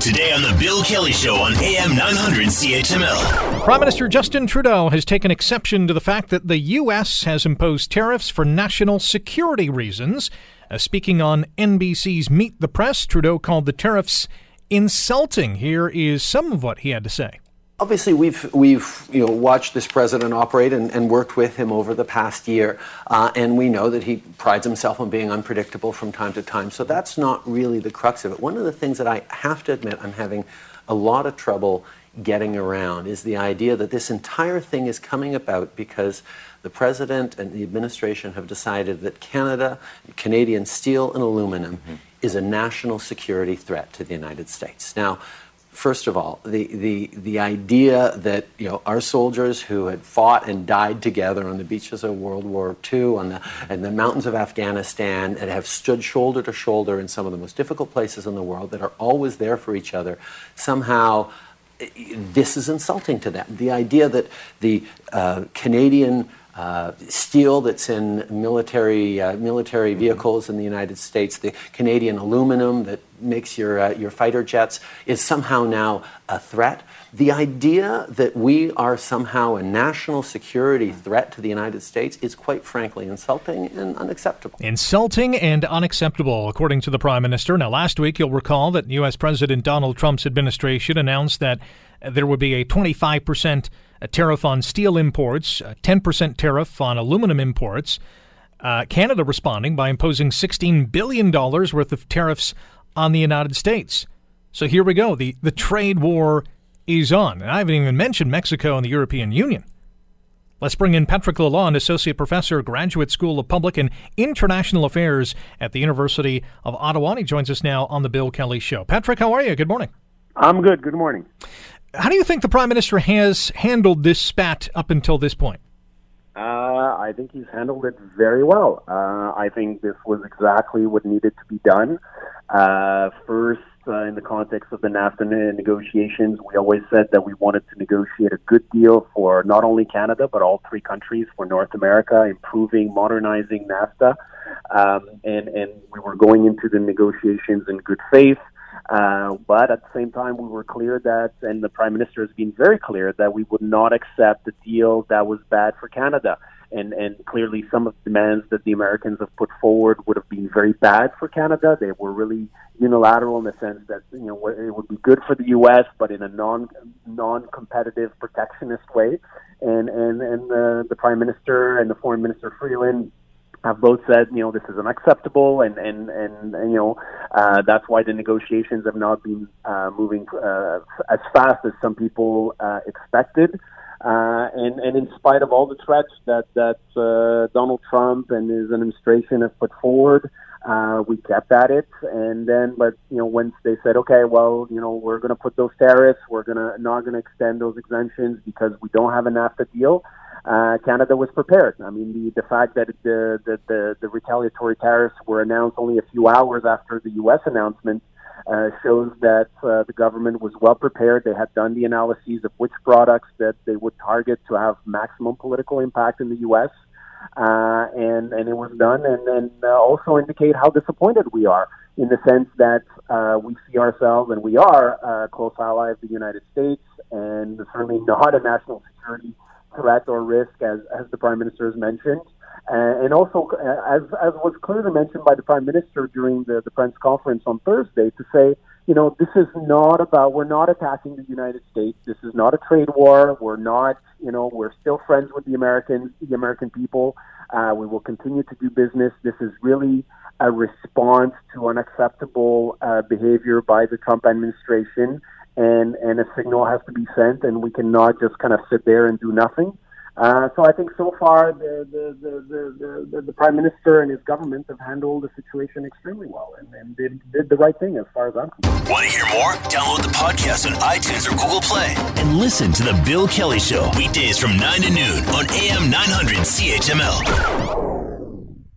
Today on The Bill Kelly Show on AM 900 CHML. Prime Minister Justin Trudeau has taken exception to the fact that the U.S. has imposed tariffs for national security reasons. Uh, speaking on NBC's Meet the Press, Trudeau called the tariffs insulting. Here is some of what he had to say. Obviously, we've we've you know watched this president operate and, and worked with him over the past year, uh, and we know that he prides himself on being unpredictable from time to time. So that's not really the crux of it. One of the things that I have to admit I'm having a lot of trouble getting around is the idea that this entire thing is coming about because the president and the administration have decided that Canada, Canadian steel and aluminum, mm-hmm. is a national security threat to the United States. Now first of all, the, the, the idea that you know, our soldiers who had fought and died together on the beaches of World War II, on the, and the mountains of Afghanistan, and have stood shoulder to shoulder in some of the most difficult places in the world, that are always there for each other, somehow this is insulting to them. The idea that the uh, Canadian uh, steel that's in military uh, military vehicles in the United States, the Canadian aluminum that makes your uh, your fighter jets, is somehow now a threat. The idea that we are somehow a national security threat to the United States is quite frankly insulting and unacceptable. Insulting and unacceptable, according to the Prime Minister. Now, last week, you'll recall that U.S. President Donald Trump's administration announced that there would be a 25 percent a tariff on steel imports, a 10% tariff on aluminum imports. Uh, Canada responding by imposing $16 billion worth of tariffs on the United States. So here we go. The, the trade war is on. And I haven't even mentioned Mexico and the European Union. Let's bring in Patrick Leblond, Associate Professor, Graduate School of Public and International Affairs at the University of Ottawa. He joins us now on the Bill Kelly Show. Patrick, how are you? Good morning. I'm good. Good morning. How do you think the prime minister has handled this spat up until this point? Uh, I think he's handled it very well. Uh, I think this was exactly what needed to be done. Uh, first, uh, in the context of the NAFTA negotiations, we always said that we wanted to negotiate a good deal for not only Canada, but all three countries for North America, improving, modernizing NAFTA. Um, and, and we were going into the negotiations in good faith. Uh, but at the same time, we were clear that, and the Prime Minister has been very clear, that we would not accept a deal that was bad for Canada. And, and clearly, some of the demands that the Americans have put forward would have been very bad for Canada. They were really unilateral in the sense that you know it would be good for the U.S., but in a non non competitive protectionist way. And and and the, the Prime Minister and the Foreign Minister Freeland have both said, you know, this is unacceptable, and and and, and you know, uh, that's why the negotiations have not been uh, moving uh, as fast as some people uh, expected. Uh, and and in spite of all the threats that that uh, Donald Trump and his administration have put forward, uh, we kept at it. And then, but you know, once they said, okay, well, you know, we're going to put those tariffs, we're gonna not going to extend those exemptions because we don't have a NAFTA deal uh, Canada was prepared. I mean, the, the fact that the, the, the, the retaliatory tariffs were announced only a few hours after the U.S. announcement uh, shows that uh, the government was well prepared. They had done the analyses of which products that they would target to have maximum political impact in the U.S. Uh, and and it was done, and and uh, also indicate how disappointed we are in the sense that uh, we see ourselves and we are a close ally of the United States, and certainly not a national security threat or risk, as, as the Prime Minister has mentioned. Uh, and also, uh, as, as was clearly mentioned by the Prime Minister during the, the press conference on Thursday, to say, you know, this is not about, we're not attacking the United States. This is not a trade war. We're not, you know, we're still friends with the Americans, the American people. Uh, we will continue to do business. This is really a response to unacceptable uh, behavior by the Trump administration and and a signal has to be sent, and we cannot just kind of sit there and do nothing. Uh, so I think so far the the, the, the, the, the prime minister and his government have handled the situation extremely well and, and did, did the right thing as far as I'm concerned. Want to hear more? Download the podcast on iTunes or Google Play and listen to the Bill Kelly Show weekdays from 9 to noon on AM 900 CHML.